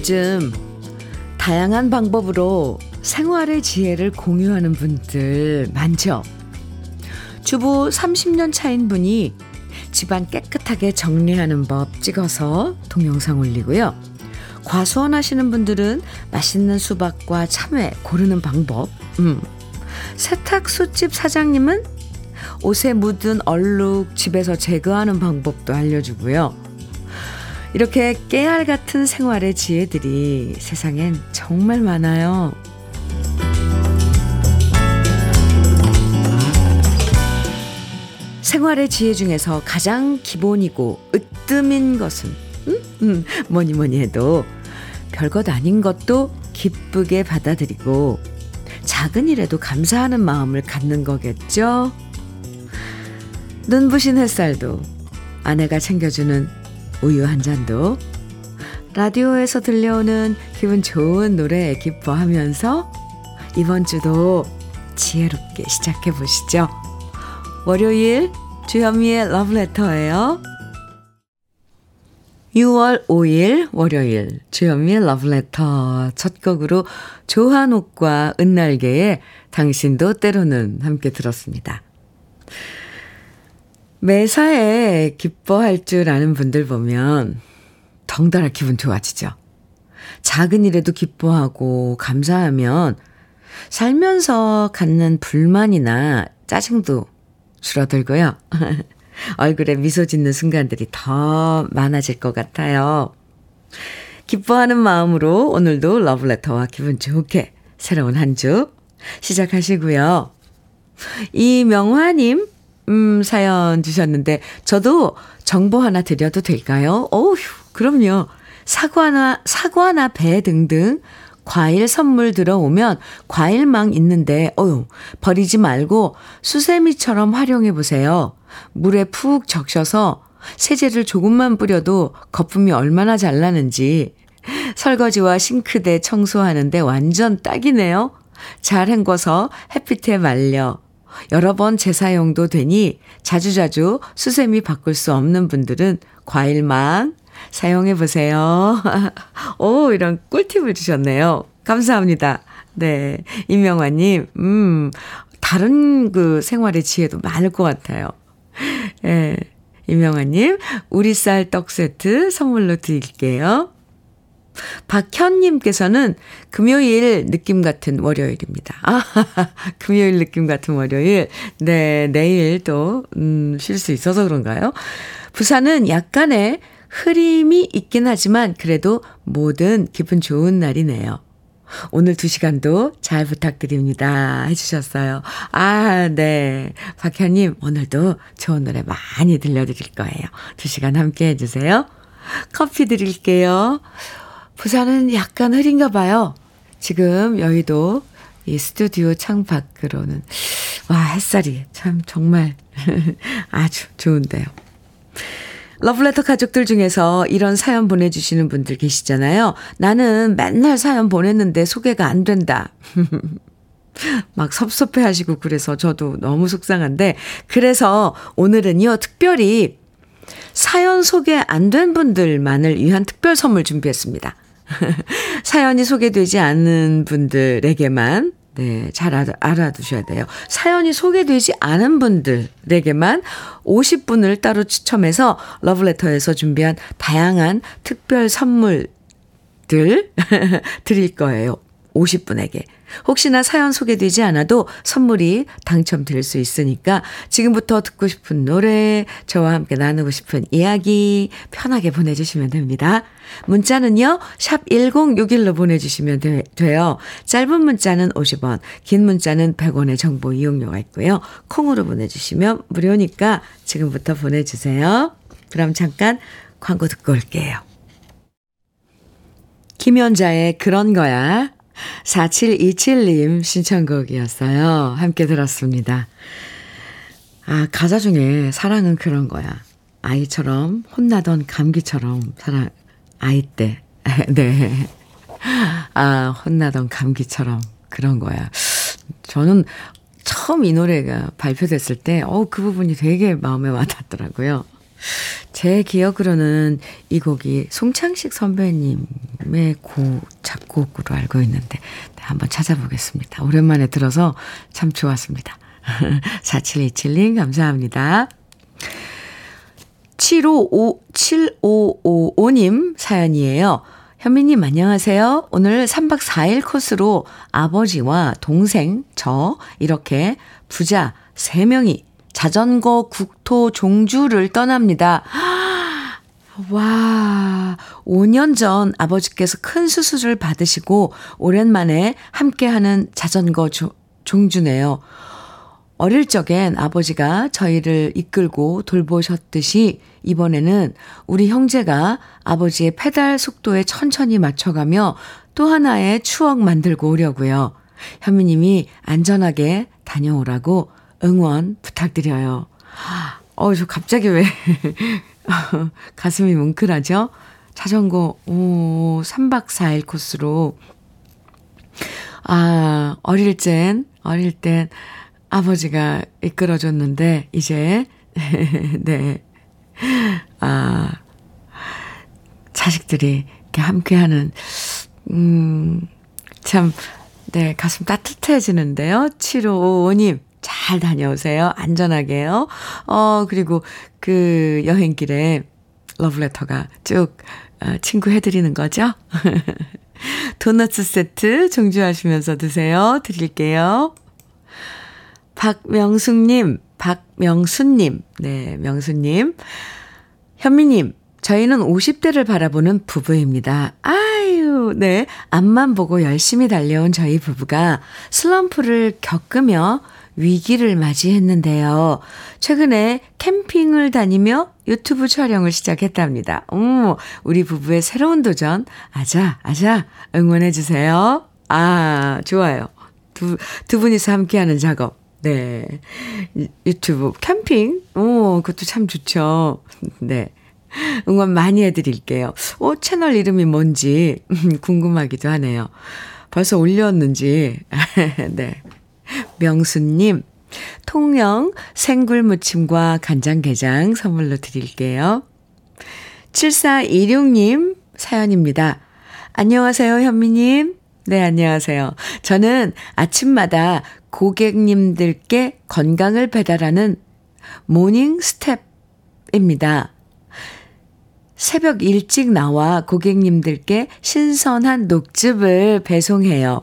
요즘 다양한 방법으로 생활의 지혜를 공유하는 분들 많죠? 주부 30년 차인 분이 집안 깨끗하게 정리하는 법 찍어서 동영상 올리고요. 과수원 하시는 분들은 맛있는 수박과 참외 고르는 방법. 음. 세탁소집 사장님은 옷에 묻은 얼룩 집에서 제거하는 방법도 알려주고요. 이렇게 깨알 같은 생활의 지혜들이 세상엔 정말 많아요. 생활의 지혜 중에서 가장 기본이고 으뜸인 것은 음? 음, 뭐니 뭐니 해도 별것 아닌 것도 기쁘게 받아들이고 작은 일에도 감사하는 마음을 갖는 거겠죠. 눈부신 햇살도 아내가 챙겨주는 우유 한 잔도 라디오에서 들려오는 기분 좋은 노래에 기뻐하면서 이번 주도 지혜롭게 시작해 보시죠. 월요일 주현미의 러브레터예요. 6월 5일 월요일 주현미의 러브레터 첫 곡으로 조한옥과 은날개의 당신도 때로는 함께 들었습니다. 매사에 기뻐할 줄 아는 분들 보면 덩달아 기분 좋아지죠. 작은 일에도 기뻐하고 감사하면 살면서 갖는 불만이나 짜증도 줄어들고요. 얼굴에 미소 짓는 순간들이 더 많아질 것 같아요. 기뻐하는 마음으로 오늘도 러브레터와 기분 좋게 새로운 한 주 시작하시고요. 이명화님, 음, 사연 주셨는데, 저도 정보 하나 드려도 될까요? 어휴, 그럼요. 사과나, 사과나 배 등등 과일 선물 들어오면 과일망 있는데, 어휴, 버리지 말고 수세미처럼 활용해 보세요. 물에 푹 적셔서 세제를 조금만 뿌려도 거품이 얼마나 잘 나는지 설거지와 싱크대 청소하는데 완전 딱이네요. 잘 헹궈서 햇빛에 말려 여러 번 재사용도 되니 자주자주 수세미 바꿀 수 없는 분들은 과일망 사용해 보세요. 오, 이런 꿀팁을 주셨네요. 감사합니다. 네. 임명화님, 음, 다른 그 생활의 지혜도 많을 것 같아요. 예. 임명아님, 우리 쌀 떡 세트 선물로 드릴게요. 박현님께서는 금요일 느낌 같은 월요일입니다. 아, 금요일 느낌 같은 월요일. 네, 내일 또, 음, 쉴 수 있어서 그런가요? 부산은 약간의 흐림이 있긴 하지만 그래도 모든 기분 좋은 날이네요. 오늘 두 시간도 잘 부탁드립니다. 해주셨어요. 아, 네. 박현님, 오늘도 좋은 노래 많이 들려드릴 거예요. 두 시간 함께 해주세요. 커피 드릴게요. 부산은 약간 흐린가 봐요. 지금 여의도 이 스튜디오 창 밖으로는, 와, 햇살이 참 정말 아주 좋은데요. 러브레터 가족들 중에서 이런 사연 보내주시는 분들 계시잖아요. 나는 맨날 사연 보냈는데 소개가 안 된다. 막 섭섭해 하시고 그래서 저도 너무 속상한데, 그래서 오늘은요, 특별히 사연 소개 안 된 분들만을 위한 특별 선물 준비했습니다. 사연이 소개되지 않는 분들에게만 네, 잘 알아, 알아 두셔야 돼요. 사연이 소개되지 않은 분들에게만 50분을 따로 추첨해서 러브레터에서 준비한 다양한 특별 선물들 드릴 거예요. 50분에게. 혹시나 사연 소개되지 않아도 선물이 당첨될 수 있으니까 지금부터 듣고 싶은 노래, 저와 함께 나누고 싶은 이야기 편하게 보내주시면 됩니다. 문자는요, 샵 1061로 보내주시면 되, 돼요. 짧은 문자는 50원, 긴 문자는 100원의 정보 이용료가 있고요. 콩으로 보내주시면 무료니까 지금부터 보내주세요. 그럼 잠깐 광고 듣고 올게요. 김연자의 그런 거야. 4727님 신청곡이었어요. 함께 들었습니다. 아, 가사 중에 사랑은 그런 거야. 아이처럼 혼나던 감기처럼 사랑, 아이 때. 네. 아, 혼나던 감기처럼 그런 거야. 저는 처음 이 노래가 발표됐을 때, 어, 그 부분이 되게 마음에 와닿더라고요. 제 기억으로는 이 곡이 송창식 선배님의 고, 작 곡으로 알고 있는데, 네, 한번 찾아보겠습니다. 오랜만에 들어서 참 좋았습니다. 4727님, 감사합니다. 755, 7555님 사연이에요. 현미님 안녕하세요. 오늘 3박 4일 코스로 아버지와 동생, 저 이렇게 부자 3명이 자전거 국토 종주를 떠납니다. 와, 5년 전 아버지께서 큰 수술을 받으시고 오랜만에 함께하는 자전거 조, 종주네요. 어릴 적엔 아버지가 저희를 이끌고 돌보셨듯이 이번에는 우리 형제가 아버지의 페달 속도에 천천히 맞춰가며 또 하나의 추억 만들고 오려고요. 현미님이 안전하게 다녀오라고 응원 부탁드려요. 어, 저 갑자기 왜 가슴이 뭉클하죠? 자전거, 오, 3박 4일 코스로. 아, 어릴 땐, 어릴 땐 아버지가 이끌어줬는데, 이제, 네. 아, 자식들이 이렇게 함께하는, 음, 참, 네, 가슴 따뜻해지는데요. 7555님, 잘 다녀오세요. 안전하게요. 어, 그리고 그 여행길에 러브레터가 쭉 어, 친구 해드리는 거죠. 도너츠 세트 종주하시면서 드세요. 드릴게요. 박명숙님, 박명수님, 네, 명수님. 현미님, 저희는 50대를 바라보는 부부입니다. 아유, 네. 앞만 보고 열심히 달려온 저희 부부가 슬럼프를 겪으며 위기를 맞이했는데요. 최근에 캠핑을 다니며 유튜브 촬영을 시작했답니다. 음, 우리 부부의 새로운 도전, 아자, 아자, 응원해주세요. 아, 좋아요. 두, 두 분이서 함께하는 작업. 네. 유튜브 캠핑? 오, 그것도 참 좋죠. 네. 응원 많이 해드릴게요. 오, 채널 이름이 뭔지 궁금하기도 하네요. 벌써 올렸는지. 네. 명수님, 통영 생굴무침과 간장게장 선물로 드릴게요. 7426님 사연입니다. 안녕하세요, 현미님. 네, 안녕하세요. 저는 아침마다 고객님들께 건강을 배달하는 morning step입니다. 새벽 일찍 나와 고객님들께 신선한 녹즙을 배송해요.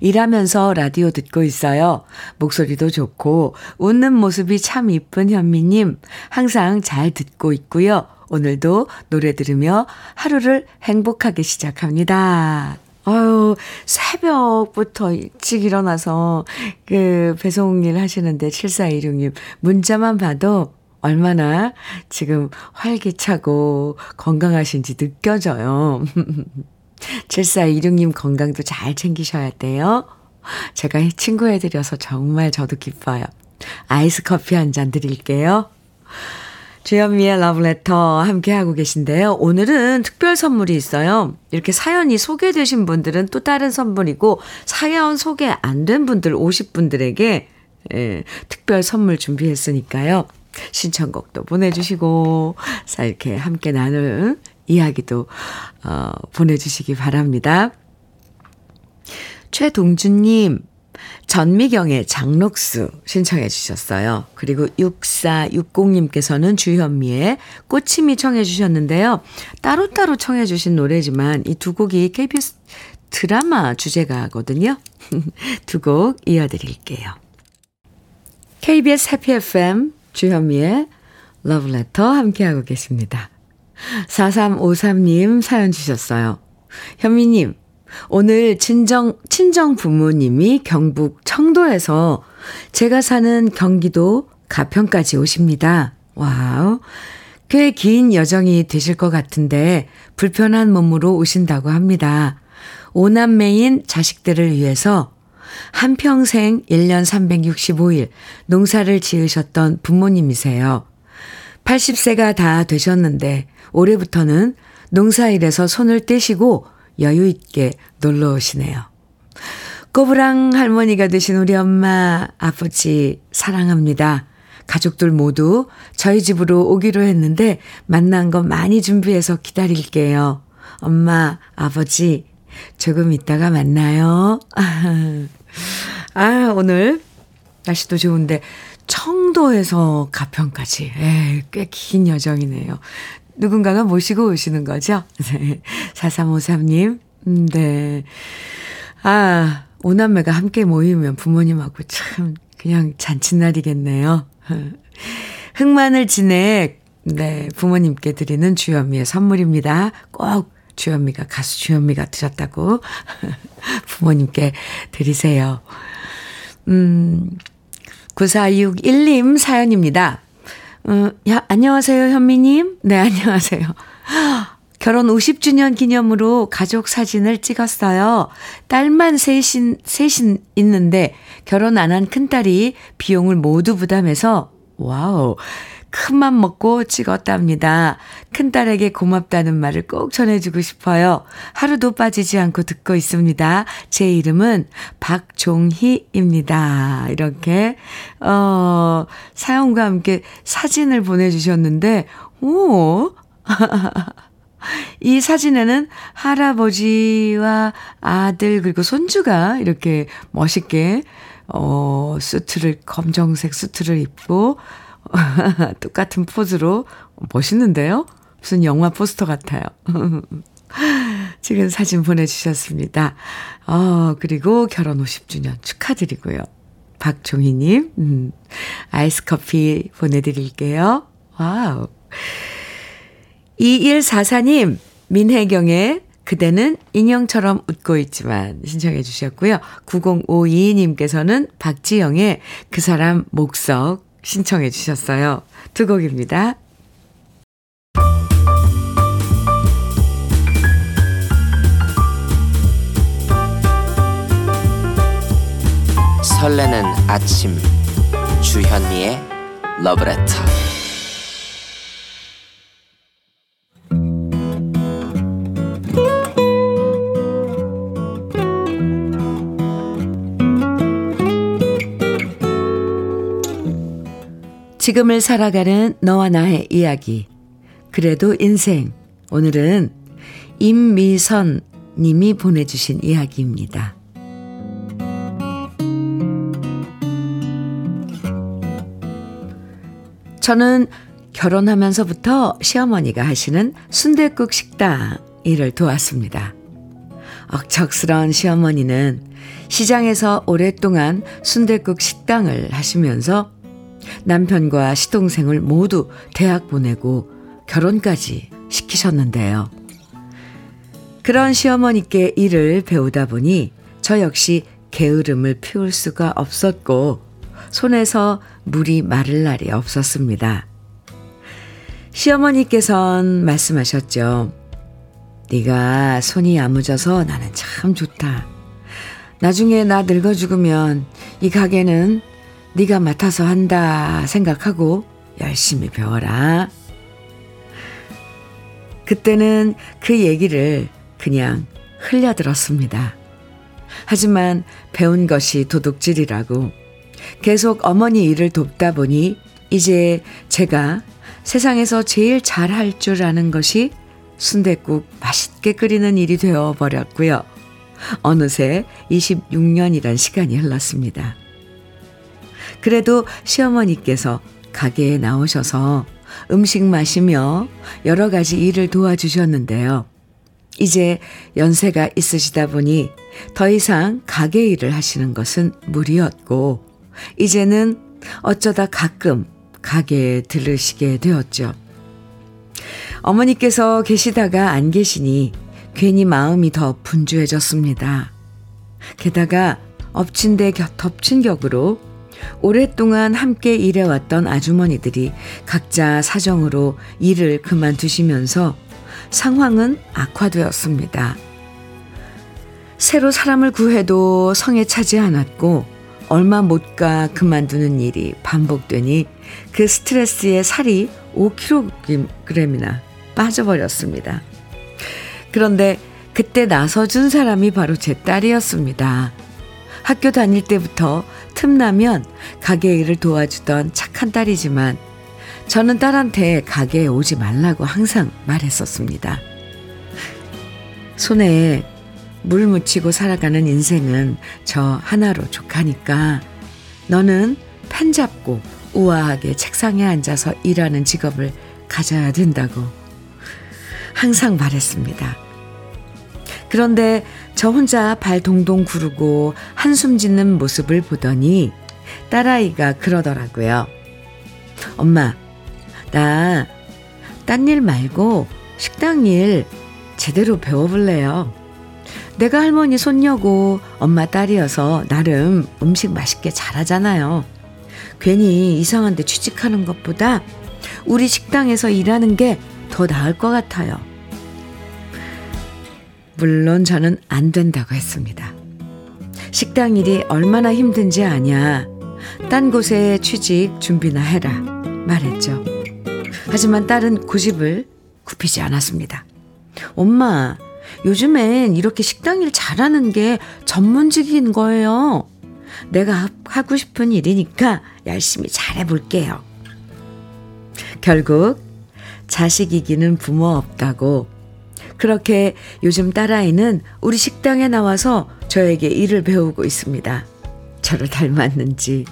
일하면서 라디오 듣고 있어요. 목소리도 좋고 웃는 모습이 참 이쁜 현미님 항상 잘 듣고 있고요. 오늘도 노래 들으며 하루를 행복하게 시작합니다. 아유, 새벽부터 일찍 일어나서 그 배송 일 하시는데 7416님 문자만 봐도 얼마나 지금 활기차고 건강하신지 느껴져요. 7426님 건강도 잘 챙기셔야 돼요. 제가 친구해드려서 정말 저도 기뻐요. 아이스 커피 한 잔 드릴게요. 주현미의 러브레터 함께하고 계신데요. 오늘은 특별 선물이 있어요. 이렇게 사연이 소개되신 분들은 또 다른 선물이고, 사연 소개 안 된 분들 50분들에게 예, 특별 선물 준비했으니까요. 신청곡도 보내주시고, 이렇게 함께 나눌 이야기도 어, 보내주시기 바랍니다. 최동준님, 전미경의 장록수 신청해 주셨어요. 그리고 6460님께서는 주현미의 꽃침이 청해 주셨는데요. 따로따로 청해 주신 노래지만 이 두 곡이 KBS 드라마 주제가거든요. 두 곡 이어드릴게요. KBS 해피 FM 주현미의 러브레터 함께하고 계십니다. 4353님 사연 주셨어요. 현미님, 오늘 친정, 친정 부모님이 경북 청도에서 제가 사는 경기도 가평까지 오십니다. wow. 꽤 긴 여정이 되실 것 같은데 불편한 몸으로 오신다고 합니다. 오남매인 자식들을 위해서 한평생 1년 365일 농사를 지으셨던 부모님이세요. 80세가 다 되셨는데 올해부터는 농사일에서 손을 떼시고 여유 있게 놀러 오시네요. 꼬부랑 할머니가 되신 우리 엄마, 아버지 사랑합니다. 가족들 모두 저희 집으로 오기로 했는데 만난 거 많이 준비해서 기다릴게요. 엄마, 아버지, 조금 있다가 만나요. 아, 오늘 날씨도 좋은데 청도에서 가평까지. 에이, 꽤긴 여정이네요. 누군가가 모시고 오시는 거죠? 네. 4353님. 음, 네. 아, 오남매가 함께 모이면 부모님하고 참 그냥 잔칫날이겠네요. 흑마늘 진액, 네, 부모님께 드리는 주현미의 선물입니다. 꼭 주현미가 가수 주현미가 드렸다고 부모님께 드리세요. 음, 9461님 사연입니다. 음, 야, 안녕하세요, 현미님. 네, 안녕하세요. 결혼 50주년 기념으로 가족 사진을 찍었어요. 딸만 셋인, 셋인 있는데 결혼 안 한 큰딸이 비용을 모두 부담해서, wow, 큰맘 먹고 찍었답니다. 큰딸에게 고맙다는 말을 꼭 전해주고 싶어요. 하루도 빠지지 않고 듣고 있습니다. 제 이름은 박종희입니다. 이렇게, 어, 사연과 함께 사진을 보내주셨는데, 오! 이 사진에는 할아버지와 아들 그리고 손주가 이렇게 멋있게 어 수트를 검정색 수트를 입고 똑같은 포즈로 멋있는데요? 무슨 영화 포스터 같아요. 지금 사진 보내주셨습니다. 어, 그리고 결혼 50주년 축하드리고요. 박종희님, 음, 아이스 커피 보내드릴게요. wow. 2144님, 민혜경의 그대는 인형처럼 웃고 있지만 신청해 주셨고요. 9052님께서는 박지영의 그 사람 목석 신청해 주셨어요. 두 곡입니다. 설레는 아침 주현미의 러브레터 지금을 살아가는 너와 나의 이야기. 그래도 인생. 오늘은 임미선 님이 보내주신 이야기입니다. 저는 결혼하면서부터 시어머니가 하시는 순대국 식당 일을 도왔습니다. 억척스러운 시어머니는 시장에서 오랫동안 순대국 식당을 하시면서 남편과 시동생을 모두 대학 보내고 결혼까지 시키셨는데요. 그런 시어머니께 일을 배우다 보니 저 역시 게으름을 피울 수가 없었고 손에서 물이 마를 날이 없었습니다. 시어머니께선 말씀하셨죠. 네가 손이 야무져서 나는 참 좋다. 나중에 나 늙어 죽으면 이 가게는 네가 맡아서 한다 생각하고 열심히 배워라. 그때는 그 얘기를 그냥 흘려들었습니다. 하지만 배운 것이 도둑질이라고 계속 어머니 일을 돕다 보니 이제 제가 세상에서 제일 잘할 줄 아는 것이 순댓국 맛있게 끓이는 일이 되어 버렸고요. 어느새 26년이란 시간이 흘렀습니다. 그래도 시어머니께서 가게에 나오셔서 음식 마시며 여러 가지 일을 도와주셨는데요. 이제 연세가 있으시다 보니 더 이상 가게 일을 하시는 것은 무리였고, 이제는 어쩌다 가끔 가게에 들으시게 되었죠. 어머니께서 계시다가 안 계시니 괜히 마음이 더 분주해졌습니다. 게다가 엎친 데 덮친 격으로 오랫동안 함께 일해왔던 아주머니들이 각자 사정으로 일을 그만두시면서 상황은 악화되었습니다. 새로 사람을 구해도 성에 차지 않았고 얼마 못 가 그만두는 일이 반복되니 그 스트레스에 살이 5kg이나 빠져버렸습니다. 그런데 그때 나서준 사람이 바로 제 딸이었습니다. 학교 다닐 때부터 틈나면 가게 일을 도와주던 착한 딸이지만 저는 딸한테 가게에 오지 말라고 항상 말했었습니다. 손에 물 묻히고 살아가는 인생은 저 하나로 족하니까 너는 펜 잡고 우아하게 책상에 앉아서 일하는 직업을 가져야 된다고 항상 말했습니다. 그런데 저 혼자 발 동동 구르고 한숨 짓는 모습을 보더니 딸아이가 그러더라고요. 엄마, 나 딴 일 말고 식당 일 제대로 배워볼래요. 내가 할머니 손녀고 엄마 딸이어서 나름 음식 맛있게 잘하잖아요. 괜히 이상한 데 취직하는 것보다 우리 식당에서 일하는 게 더 나을 것 같아요. 물론 저는 안 된다고 했습니다. 식당 일이 얼마나 힘든지 아냐. 딴 곳에 취직 준비나 해라. 말했죠. 하지만 딸은 고집을 굽히지 않았습니다. 엄마, 요즘엔 이렇게 식당 일 잘하는 게 전문직인 거예요. 내가 하고 싶은 일이니까 열심히 잘해볼게요. 결국 자식 이기는 부모 없다고 그렇게 요즘 딸아이는 우리 식당에 나와서 저에게 일을 배우고 있습니다. 저를 닮았는지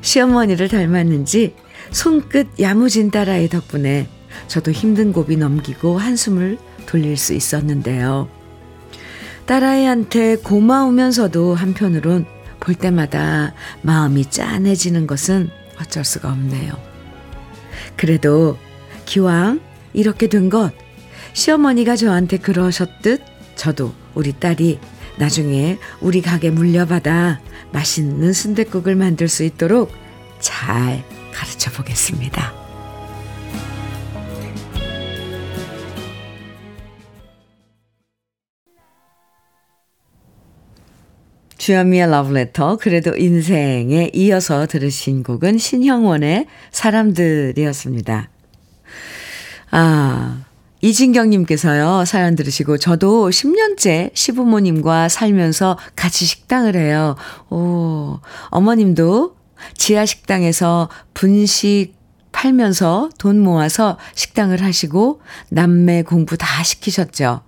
시어머니를 닮았는지 손끝 야무진 딸아이 덕분에 저도 힘든 고비 넘기고 한숨을 돌릴 수 있었는데요. 딸아이한테 고마우면서도 한편으론 볼 때마다 마음이 짠해지는 것은 어쩔 수가 없네요. 그래도 기왕 이렇게 된 것, 시어머니가 저한테 그러셨듯 저도 우리 딸이 나중에 우리 가게 물려받아 맛있는 순댓국을 만들 수 있도록 잘 가르쳐 보겠습니다. 주현미의 러브레터, 그래도 인생에 이어서 들으신 곡은 신형원의 사람들이었습니다. 아, 이진경님께서요, 사연 들으시고, 저도 10년째 시부모님과 살면서 같이 식당을 해요. 오, 어머님도 지하 식당에서 분식 팔면서 돈 모아서 식당을 하시고, 남매 공부 다 시키셨죠.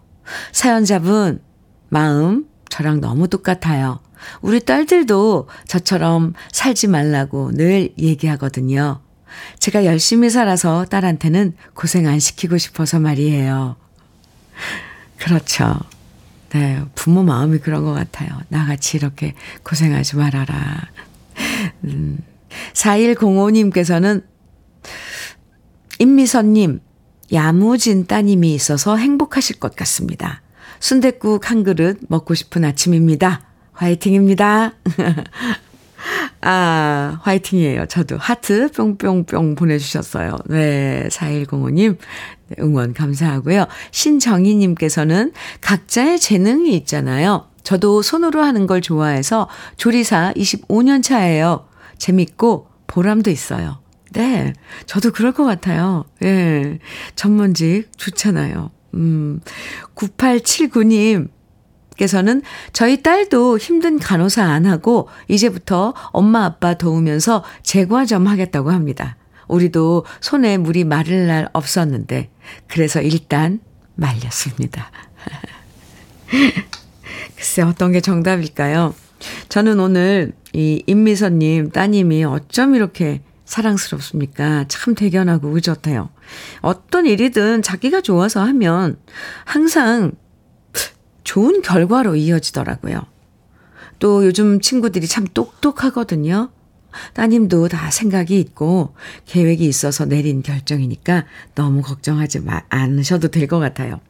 사연자분, 마음, 저랑 너무 똑같아요. 우리 딸들도 저처럼 살지 말라고 늘 얘기하거든요. 제가 열심히 살아서 딸한테는 고생 안 시키고 싶어서 말이에요. 그렇죠. 네, 부모 마음이 그런 것 같아요. 나같이 이렇게 고생하지 말아라. 음, 4105님께서는 임미선님, 야무진 따님이 있어서 행복하실 것 같습니다. 순댓국 한 그릇 먹고 싶은 아침입니다. 화이팅입니다. 아, 화이팅이에요. 저도 하트 뿅뿅뿅 보내주셨어요. 네, 4105님. 응원 감사하고요. 신정희님께서는 각자의 재능이 있잖아요. 저도 손으로 하는 걸 좋아해서 조리사 25년 차예요. 재밌고 보람도 있어요. 네, 저도 그럴 것 같아요. 예, 네, 전문직 좋잖아요. 음, 9879님, 께서는 저희 딸도 힘든 간호사 안 하고 이제부터 엄마 아빠 도우면서 제과 좀 하겠다고 합니다. 우리도 손에 물이 마를 날 없었는데 그래서 일단 말렸습니다. 글쎄 어떤 게 정답일까요? 저는 오늘 이 임미선님 따님이 어쩜 이렇게 사랑스럽습니까? 참 대견하고 의젓해요. 어떤 일이든 자기가 좋아서 하면 항상 좋은 결과로 이어지더라고요. 또 요즘 친구들이 참 똑똑하거든요. 따님도 다 생각이 있고 계획이 있어서 내린 결정이니까 너무 걱정하지 마, 않으셔도 될 것 같아요.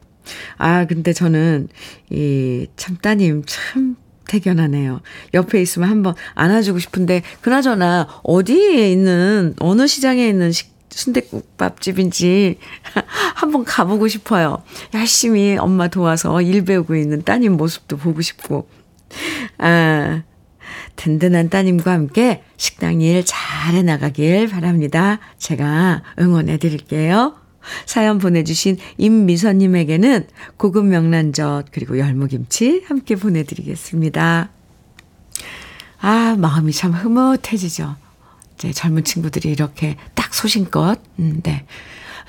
아, 근데 저는 이 참 따님 참 대견하네요. 옆에 있으면 한번 안아주고 싶은데 그나저나 어디에 있는 어느 시장에 있는 식 순대국밥집인지 한번 가보고 싶어요. 열심히 엄마 도와서 일 배우고 있는 따님 모습도 보고 싶고. 아, 든든한 따님과 함께 식당 일 잘 해나가길 바랍니다. 제가 응원해 드릴게요. 사연 보내주신 임미선님에게는 고급 명란젓 그리고 열무김치 함께 보내드리겠습니다. 아, 마음이 참 흐뭇해지죠. 이제 젊은 친구들이 이렇게 딱 소신껏, 음, 네.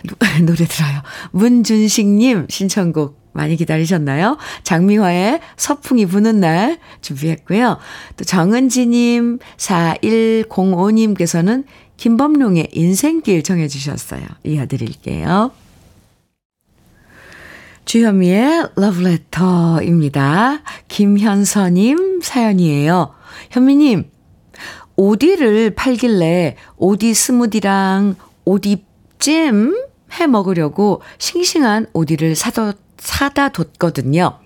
노래 들어요. 문준식님 신청곡 많이 기다리셨나요? 장미화의 서풍이 부는 날 준비했고요. 또 정은지님, 4105님께서는 김범룡의 인생길 정해주셨어요. 이어드릴게요. 주현미의 러브레터입니다. 김현서님 사연이에요. 현미님, 오디를 팔길래 오디 스무디랑 오디잼 해 먹으려고 싱싱한 오디를 사다, 사다 뒀거든요.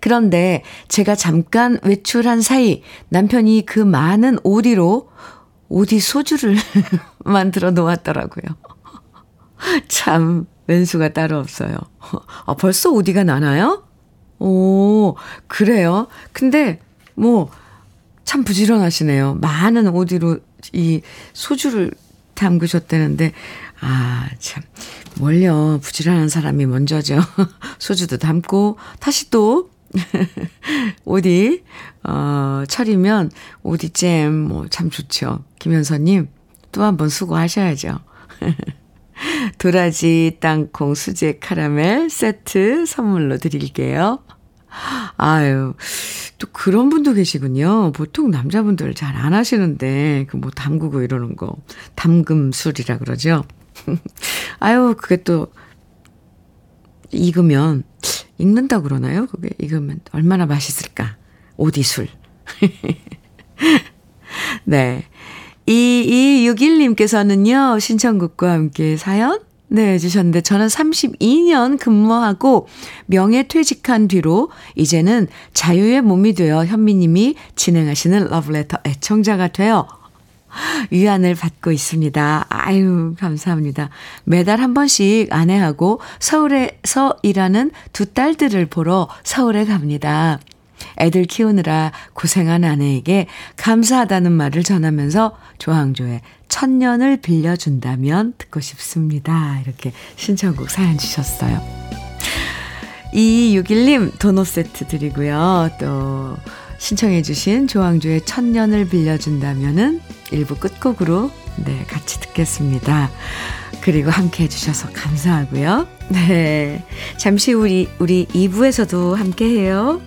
그런데 제가 잠깐 외출한 사이 남편이 그 많은 오디로 오디 소주를 만들어 놓았더라고요. 참, 왼수가 따로 없어요. 아, 벌써 오디가 나나요? 오, 그래요? 근데, 뭐, 참 부지런하시네요. 많은 오디로 이 소주를 담그셨다는데, 아, 참. 뭘요. 부지런한 사람이 먼저죠. 소주도 담고, 다시 또, 오디, 어, 차리면 오디잼, 뭐, 참 좋죠. 김현서님, 또 한 번 수고하셔야죠. 도라지, 땅콩, 수제, 카라멜 세트 선물로 드릴게요. 아유, 또 그런 분도 계시군요. 보통 남자분들 잘 안 하시는데, 그 뭐 담그고 이러는 거. 담금술이라 그러죠. 아유, 그게 또, 익으면, 익는다 그러나요? 그게 익으면 얼마나 맛있을까? 오디술. 네. 2261님께서는요, 신청곡과 함께 사연 네, 주셨는데 저는 32년 근무하고 명예퇴직한 뒤로 이제는 자유의 몸이 되어 현미님이 진행하시는 러브레터 애청자가 되어 위안을 받고 있습니다. 아유, 감사합니다. 매달 한 번씩 아내하고 서울에서 일하는 두 딸들을 보러 서울에 갑니다. 애들 키우느라 고생한 아내에게 감사하다는 말을 전하면서 조항조의 천년을 빌려준다면 듣고 싶습니다. 이렇게 신청곡 사연 주셨어요. 2261님 도넛 세트 드리고요. 또 신청해 주신 조항조의 천년을 빌려준다면은 일부 끝곡으로 네, 같이 듣겠습니다. 그리고 함께 해주셔서 감사하고요. 네. 잠시 우리, 우리 2부에서도 함께 해요.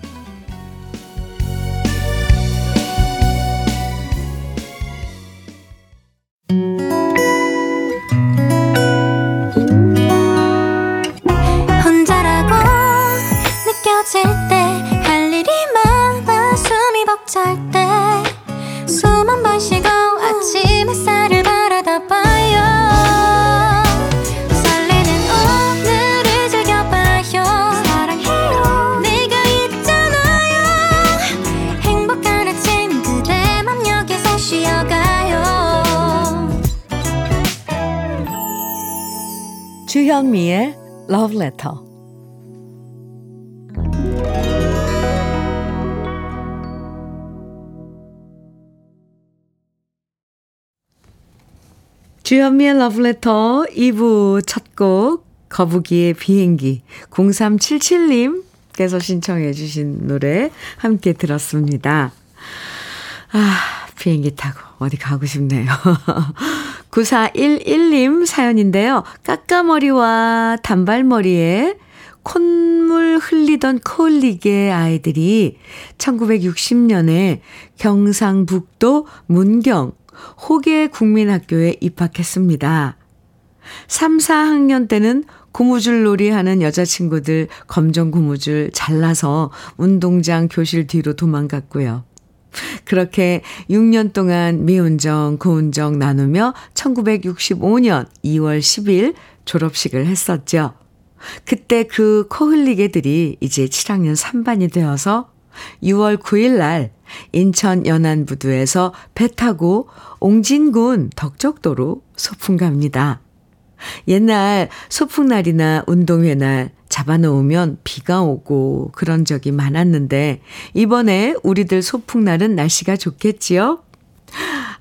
주현미의 Letter 2부 첫 곡 거북이의 비행기 0377님께서 신청해 주신 노래 함께 들었습니다. 아, 비행기 타고 어디 가고 싶네요. 9411님 사연인데요. 까까머리와 단발머리에 콧물 흘리던 코흘리게 아이들이 1960년에 경상북도 문경 호계 국민학교에 입학했습니다. 3, 4학년 때는 고무줄 놀이 하는 여자친구들 검정 고무줄 잘라서 운동장 교실 뒤로 도망갔고요. 그렇게 6년 동안 미운정, 고운정 나누며 1965년 2월 10일 졸업식을 했었죠. 그때 그 코 흘리개들이 이제 7학년 3반이 되어서 6월 9일 날 인천 연안부두에서 배 타고 옹진군 덕적도로 소풍 갑니다. 옛날 소풍날이나 운동회 날 잡아놓으면 비가 오고 그런 적이 많았는데 이번에 우리들 소풍날은 날씨가 좋겠지요?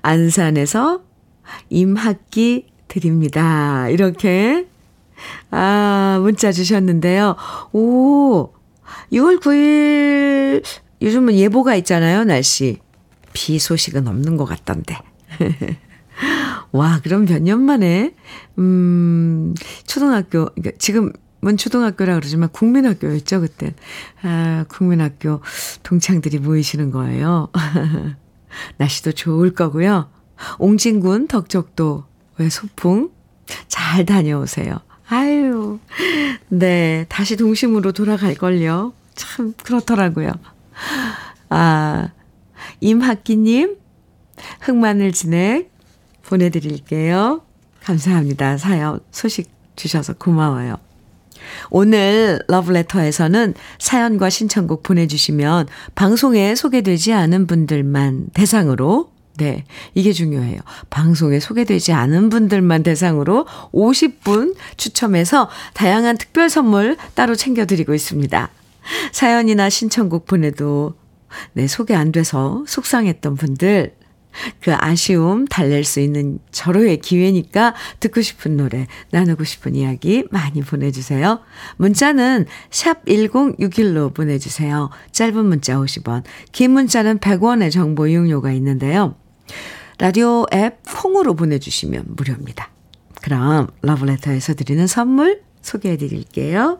안산에서 임학기 드립니다. 이렇게 아 문자 주셨는데요. 오 6월 9일 요즘은 예보가 있잖아요 날씨 비 소식은 없는 것 같던데. 와, 그럼 몇 년 만에, 음, 초등학교, 그러니까 지금은 초등학교라 그러지만 국민학교였죠, 그때. 아, 국민학교 동창들이 모이시는 거예요. 날씨도 좋을 거고요. 옹진군 덕적도의 소풍 잘 다녀오세요. 아유, 네, 다시 동심으로 돌아갈걸요. 참, 그렇더라고요. 아, 임학기님, 흑마늘 진액 보내드릴게요. 감사합니다. 사연, 소식 주셔서 고마워요. 오늘 러브레터에서는 사연과 신청곡 보내주시면 방송에 소개되지 않은 분들만 대상으로 네, 이게 중요해요. 방송에 소개되지 않은 분들만 대상으로 50분 추첨해서 다양한 특별 선물 따로 챙겨드리고 있습니다. 사연이나 신청곡 보내도 네, 소개 안 돼서 속상했던 분들 그 아쉬움 달랠 수 있는 절호의 기회니까 듣고 싶은 노래, 나누고 싶은 이야기 많이 보내주세요. 문자는 샵 1061로 보내주세요. 짧은 문자 50원, 긴 문자는 100원의 정보 이용료가 있는데요. 라디오 앱 콩으로 보내주시면 무료입니다. 그럼 러브레터에서 드리는 선물 소개해 드릴게요.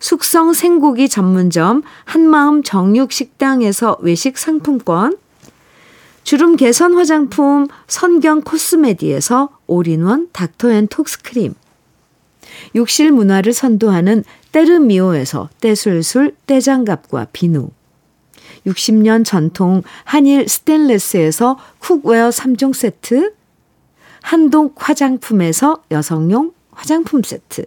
숙성 생고기 전문점 한마음 정육식당에서 외식 상품권, 주름 개선 화장품 선경 코스메디에서 올인원 닥터앤톡스크림, 욕실 문화를 선도하는 때르미오에서 떼술술 떼장갑과 비누, 60년 전통 한일 스텐레스에서 cookware 3종 세트, 한동 화장품에서 여성용 화장품 세트,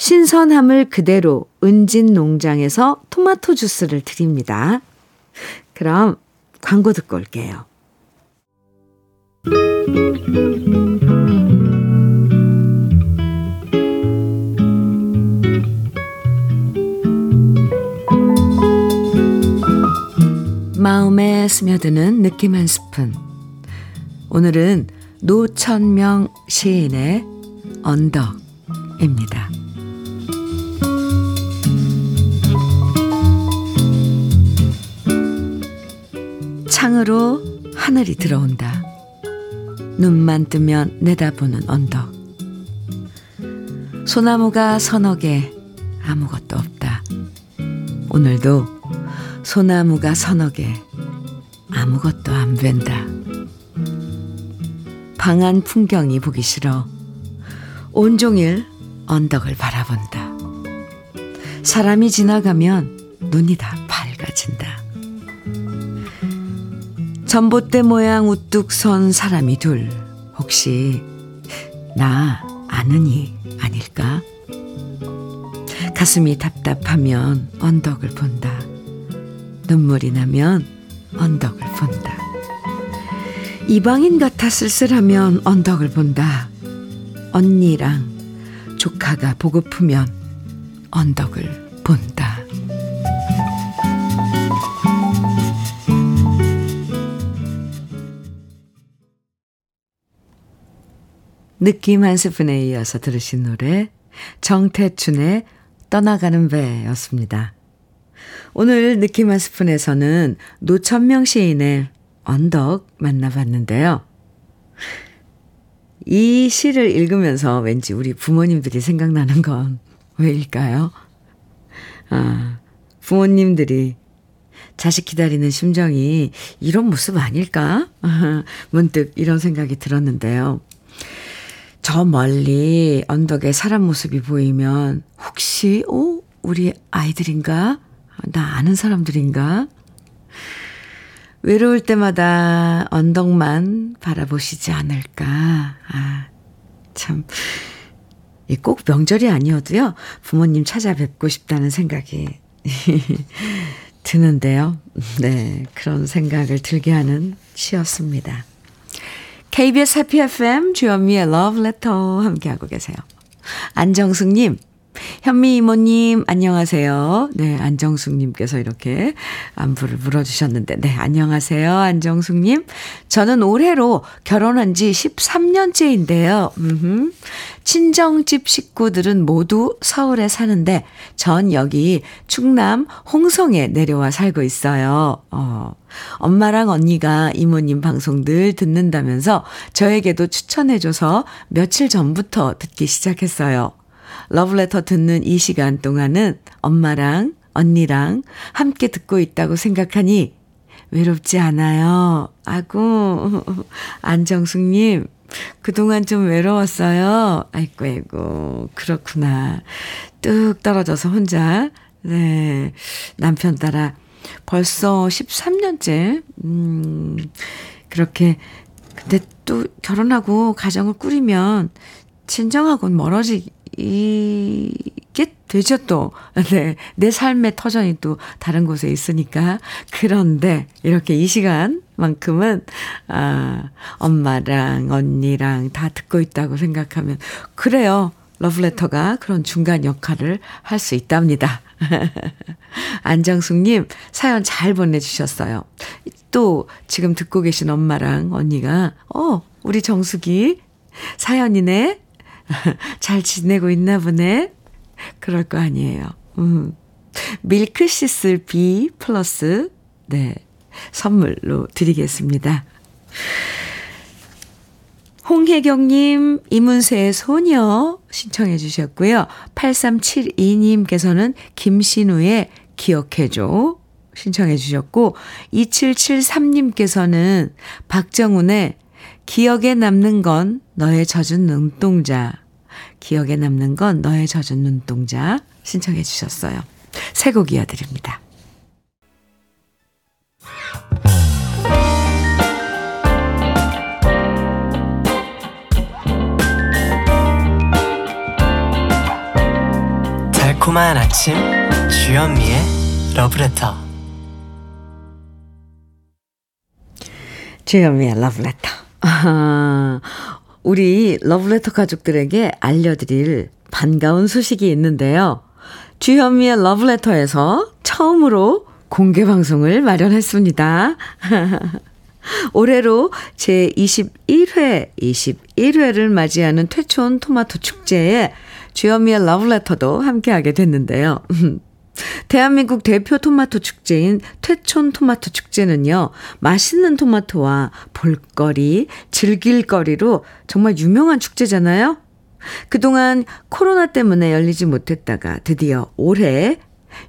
신선함을 그대로 은진 농장에서 토마토 주스를 드립니다. 그럼 광고 듣고 올게요. 마음에 스며드는 느낌 한 스푼. 오늘은 노천명 시인의 언덕입니다. 창으로 하늘이 들어온다. 눈만 뜨면 내다보는 언덕. 소나무가 서너 개, 아무것도 없다. 오늘도 소나무가 서너 개, 아무것도 안 된다. 방한 풍경이 보기 싫어. 온종일 언덕을 바라본다. 사람이 지나가면 눈이 다. 전봇대 모양 우뚝 선 사람이 둘. 혹시 나 아느니 아닐까? 가슴이 답답하면 언덕을 본다. 눈물이 나면 언덕을 본다. 이방인 같아 쓸쓸하면 언덕을 본다. 언니랑 조카가 보고프면 언덕을 본다. 느낌 한 스푼에 이어서 들으신 노래 정태춘의 떠나가는 배였습니다. 오늘 느낌 한 스푼에서는 노천명 시인의 언덕 만나봤는데요. 이 시를 읽으면서 왠지 우리 부모님들이 생각나는 건 왜일까요? 아, 부모님들이 자식 기다리는 심정이 이런 모습 아닐까? 문득 이런 생각이 들었는데요. 저 멀리 언덕에 사람 모습이 보이면 혹시, 오, 우리 아이들인가? 나 아는 사람들인가? 외로울 때마다 언덕만 바라보시지 않을까. 아, 참. 꼭 명절이 아니어도요, 부모님 찾아뵙고 싶다는 생각이 드는데요. 네, 그런 생각을 들게 하는 시였습니다. KBS 해피 FM 주현미의 Love Letter 함께하고 계세요. 안정숙님, 현미 이모님, 안녕하세요. 네, 안정숙님께서 이렇게 안부를 물어주셨는데, 네, 안녕하세요. 안정숙님. 저는 올해로 결혼한 지 13년째인데요. 음흠. 친정집 식구들은 모두 서울에 사는데, 전 여기 충남 홍성에 내려와 살고 있어요. 어, 엄마랑 언니가 이모님 방송 늘 듣는다면서 저에게도 추천해줘서 며칠 전부터 듣기 시작했어요. 러브레터 듣는 이 시간 동안은 엄마랑 언니랑 함께 듣고 있다고 생각하니 외롭지 않아요. 아고, 안정숙님, 그동안 좀 외로웠어요. 아이고, 아이고, 그렇구나. 뚝 떨어져서 혼자, 네, 남편 따라 벌써 13년째, 음, 그렇게, 근데 또 결혼하고 가정을 꾸리면 친정하고는 멀어지, 이게 되죠, 또. 네. 내 삶의 터전이 또 다른 곳에 있으니까. 그런데, 이렇게 이 시간만큼은, 아, 엄마랑 언니랑 다 듣고 있다고 생각하면, 그래요. 러브레터가 그런 중간 역할을 할 수 있답니다. 안정숙님, 사연 잘 보내주셨어요. 또, 지금 듣고 계신 엄마랑 언니가, 어, 우리 정숙이 사연이네? 잘 지내고 있나 보네. 그럴 거 아니에요. 음. 밀크시슬 B 플러스, 네. 선물로 드리겠습니다. 홍혜경님, 이문세의 소녀 신청해 주셨고요. 8372님께서는 김신우의 기억해줘 신청해 주셨고, 2773님께서는 박정훈의 기억에 남는 건 너의 젖은 눈동자. 기억에 남는 건 너의 젖은 눈동자. 신청해 주셨어요. 새 곡 이어드립니다. 달콤한 아침 주현미의 러브레터 주현미의 러브레터 아, 우리 러브레터 가족들에게 알려드릴 반가운 소식이 있는데요. 주현미의 러브레터에서 처음으로 공개 방송을 마련했습니다. 올해로 제 21회, 21회를 맞이하는 퇴촌 토마토 축제에 주현미의 러브레터도 함께하게 됐는데요. 대한민국 대표 토마토 축제인 퇴촌 토마토 축제는요, 맛있는 토마토와 볼거리, 즐길거리로 정말 유명한 축제잖아요? 그동안 코로나 때문에 열리지 못했다가 드디어 올해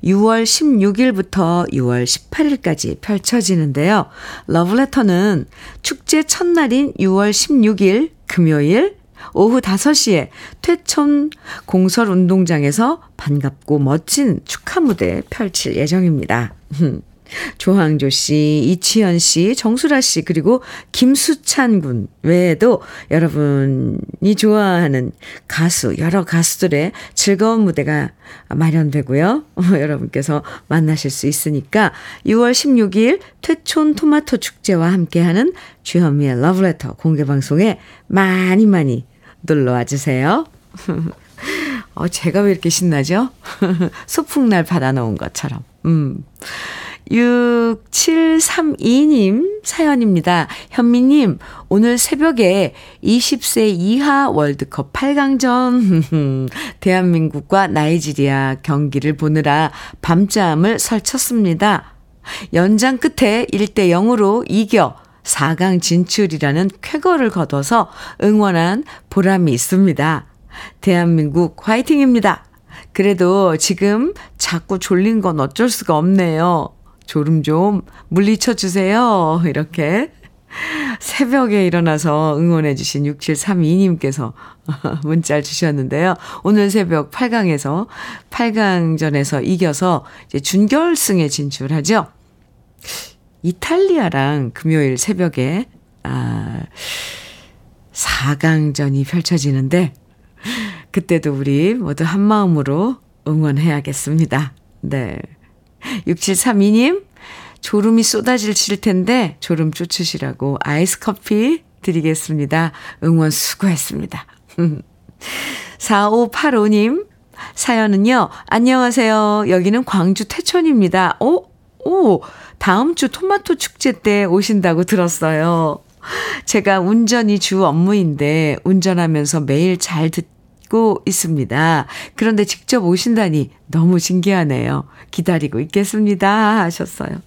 6월 16일부터 6월 18일까지 펼쳐지는데요. 러브레터는 축제 첫날인 6월 16일 금요일 오후 5시에 퇴촌 공설 운동장에서 반갑고 멋진 축하 무대 펼칠 예정입니다. 조항조 씨, 이치현 씨, 정수라 씨, 그리고 김수찬 군 외에도 여러분이 좋아하는 가수, 여러 가수들의 즐거운 무대가 마련되고요. 여러분께서 만나실 수 있으니까 6월 16일 퇴촌 토마토 축제와 함께하는 주현미의 러브레터 공개방송에 많이 많이 놀러 와 주세요. 어, 제가 왜 이렇게 신나죠? 소풍날 받아놓은 것처럼. 음. 6732님 사연입니다. 현미님, 오늘 새벽에 20세 이하 월드컵 8강전 대한민국과 나이지리아 경기를 보느라 밤잠을 설쳤습니다. 연장 끝에 1대 0으로 이겨 4강 진출이라는 쾌거를 거둬서 응원한 보람이 있습니다. 대한민국 화이팅입니다. 그래도 지금 자꾸 졸린 건 어쩔 수가 없네요. 졸음 좀 물리쳐 주세요. 이렇게 새벽에 일어나서 응원해주신 6732님께서 문자를 주셨는데요. 오늘 새벽 8강에서, 8강전에서 이겨서 이제 준결승에 진출하죠. 이탈리아랑 금요일 새벽에, 아, 4강전이 펼쳐지는데, 그때도 우리 모두 한 마음으로 응원해야겠습니다. 네. 6732님, 졸음이 쏟아질 텐데 졸음 쫓으시라고 아이스 커피 드리겠습니다. 응원 수고했습니다. 4585님, 사연은요, 안녕하세요. 여기는 광주 태촌입니다. 오, 오, 다음 주 토마토 축제 때 오신다고 들었어요. 제가 운전이 주 업무인데 운전하면서 매일 잘 듣고 있습니다. 그런데 직접 오신다니 너무 신기하네요. 기다리고 있겠습니다. 하셨어요.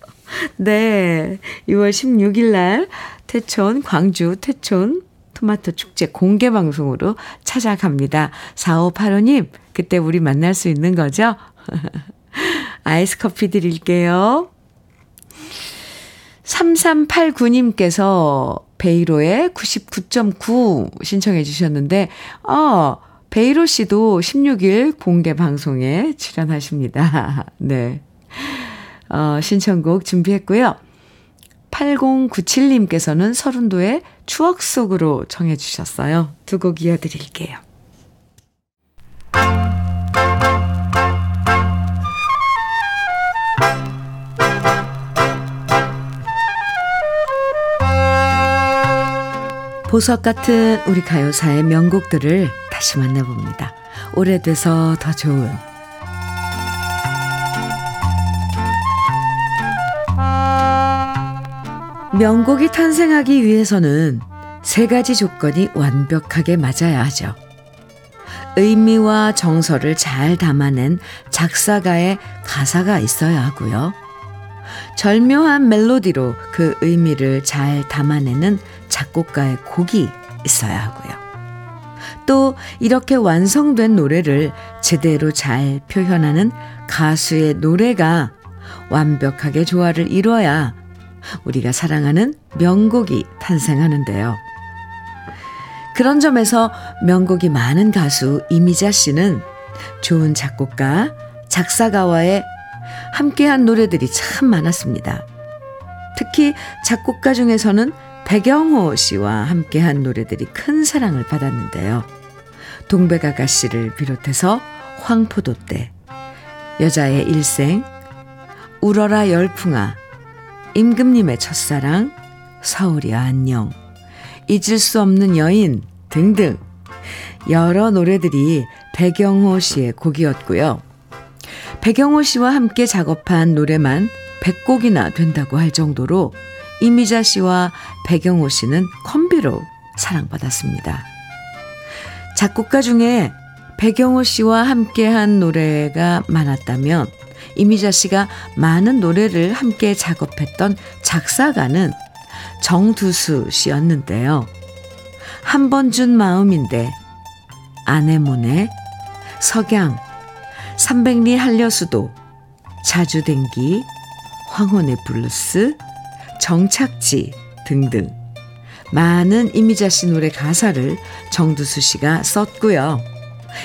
네. 6월 16일 날 태촌, 광주 태촌 토마토 축제 공개 방송으로 찾아갑니다. 4585님, 그때 우리 만날 수 있는 거죠? 아이스 커피 드릴게요. 3389님께서 베이로의 99.9 신청해 주셨는데, 어, 베이로 씨도 16일 공개 방송에 출연하십니다. 네. 어, 신청곡 준비했고요. 8097님께서는 서른도의 추억 속으로 청해 주셨어요. 두 곡 이어드릴게요. 보석 같은 우리 가요사의 명곡들을 다시 만나봅니다. 오래돼서 더 좋은 명곡이 탄생하기 위해서는 세 가지 조건이 완벽하게 맞아야 하죠. 의미와 정서를 잘 담아낸 작사가의 가사가 있어야 하고요. 절묘한 멜로디로 그 의미를 잘 담아내는 작곡가의 곡이 있어야 하고요. 또 이렇게 완성된 노래를 제대로 잘 표현하는 가수의 노래가 완벽하게 조화를 이뤄야 우리가 사랑하는 명곡이 탄생하는데요. 그런 점에서 명곡이 많은 가수 이미자 씨는 좋은 작곡가, 작사가와의 함께한 노래들이 참 많았습니다. 특히 작곡가 중에서는 백영호 씨와 함께한 노래들이 큰 사랑을 받았는데요. 동백아가 씨를 비롯해서 황포도 때, 여자의 일생, 울어라 열풍아, 임금님의 첫사랑, 서울이 안녕, 잊을 수 없는 여인 등등 여러 노래들이 백영호 씨의 곡이었고요. 백영호 씨와 함께 작업한 노래만 100곡이나 된다고 할 정도로 이미자 씨와 백영호 씨는 콤비로 사랑받았습니다. 작곡가 중에 백영호 씨와 함께한 노래가 많았다면 이미자 씨가 많은 노래를 함께 작업했던 작사가는 정두수 씨였는데요. 한 번 준 마음인데 아네모네 석양 삼백리 한려수도 자주댕기 황혼의 블루스 정착지 등등 많은 이미자 씨 노래 가사를 정두수 씨가 썼고요.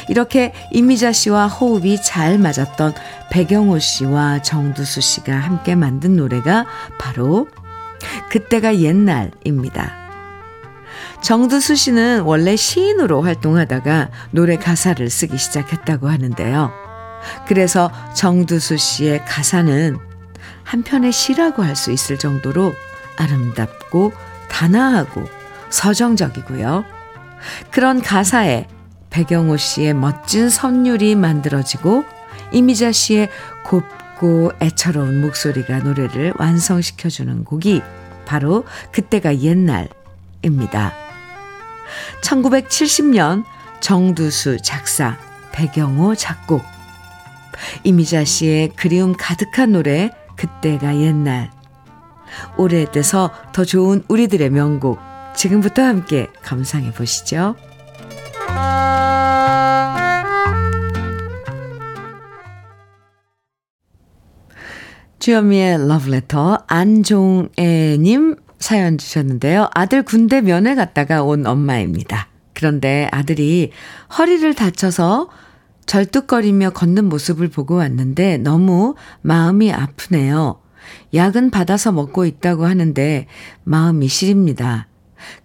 이렇게 이미자 씨와 호흡이 잘 맞았던 백영호 씨와 정두수 씨가 함께 만든 노래가 바로 그때가 옛날입니다. 정두수 씨는 원래 시인으로 활동하다가 노래 가사를 쓰기 시작했다고 하는데요. 그래서 정두수 씨의 가사는 한편의 시라고 할 수 있을 정도로 아름답고 단아하고 서정적이고요. 그런 가사에 백영호 씨의 멋진 선율이 만들어지고 이미자 씨의 맑고 애처로운 목소리가 노래를 완성시켜주는 곡이 바로 그때가 옛날입니다. 1970년 정두수 작사, 배경호 작곡, 이미자 씨의 그리움 가득한 노래 그때가 옛날 오래돼서 더 좋은 우리들의 명곡 지금부터 함께 감상해 보시죠. 주현미의 러브레터 안종애님 사연 주셨는데요. 아들 군대 면회 갔다가 온 엄마입니다. 그런데 아들이 허리를 다쳐서 절뚝거리며 걷는 모습을 보고 왔는데 너무 마음이 아프네요. 약은 받아서 먹고 있다고 하는데 마음이 시립니다.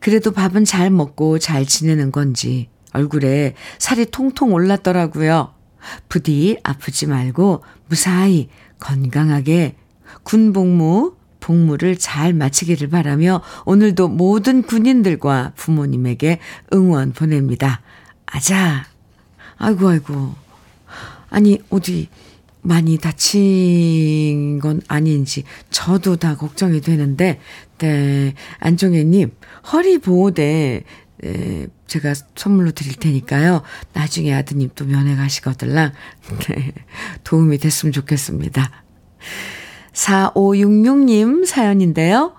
그래도 밥은 잘 먹고 잘 지내는 건지 얼굴에 살이 통통 올랐더라고요. 부디 아프지 말고 무사히 건강하게 군 복무 복무를 잘 마치기를 바라며 오늘도 모든 군인들과 부모님에게 응원 보냅니다. 아자. 아이고 아이고. 아니 어디 많이 다친 건 아닌지 저도 다 걱정이 되는데 네 안종혜님 허리 보호대 네, 제가 선물로 드릴 테니까요. 나중에 아드님 또 면회 가시거들랑 네, 도움이 됐으면 좋겠습니다. 4566님 사연인데요.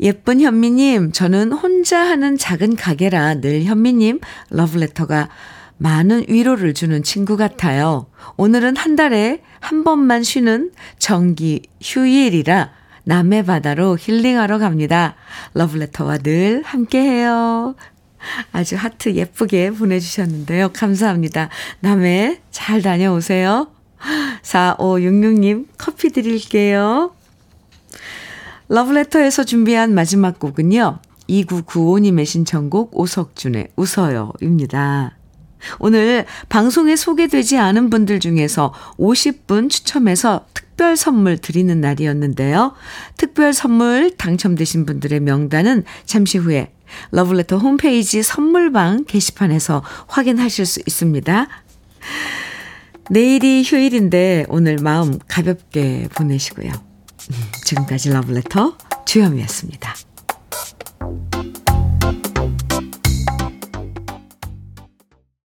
예쁜 현미님, 저는 혼자 하는 작은 가게라 늘 현미님 러브레터가 많은 위로를 주는 친구 같아요. 오늘은 한 달에 한 번만 쉬는 정기 휴일이라 남해 바다로 힐링하러 갑니다. 러브레터와 늘 함께 해요. 아주 하트 예쁘게 보내주셨는데요. 감사합니다. 남해 잘 다녀오세요. 4566님 커피 드릴게요. 러브레터에서 준비한 마지막 곡은요. 2995님의 신청곡 오석준의 웃어요입니다. 오늘 방송에 소개되지 않은 분들 중에서 50분 추첨해서 특별 선물 드리는 날이었는데요. 특별 선물 당첨되신 분들의 명단은 잠시 후에 러브레터 홈페이지 선물방 게시판에서 확인하실 수 있습니다. 내일이 휴일인데 오늘 마음 가볍게 보내시고요. 지금까지 러브레터 주현미였습니다.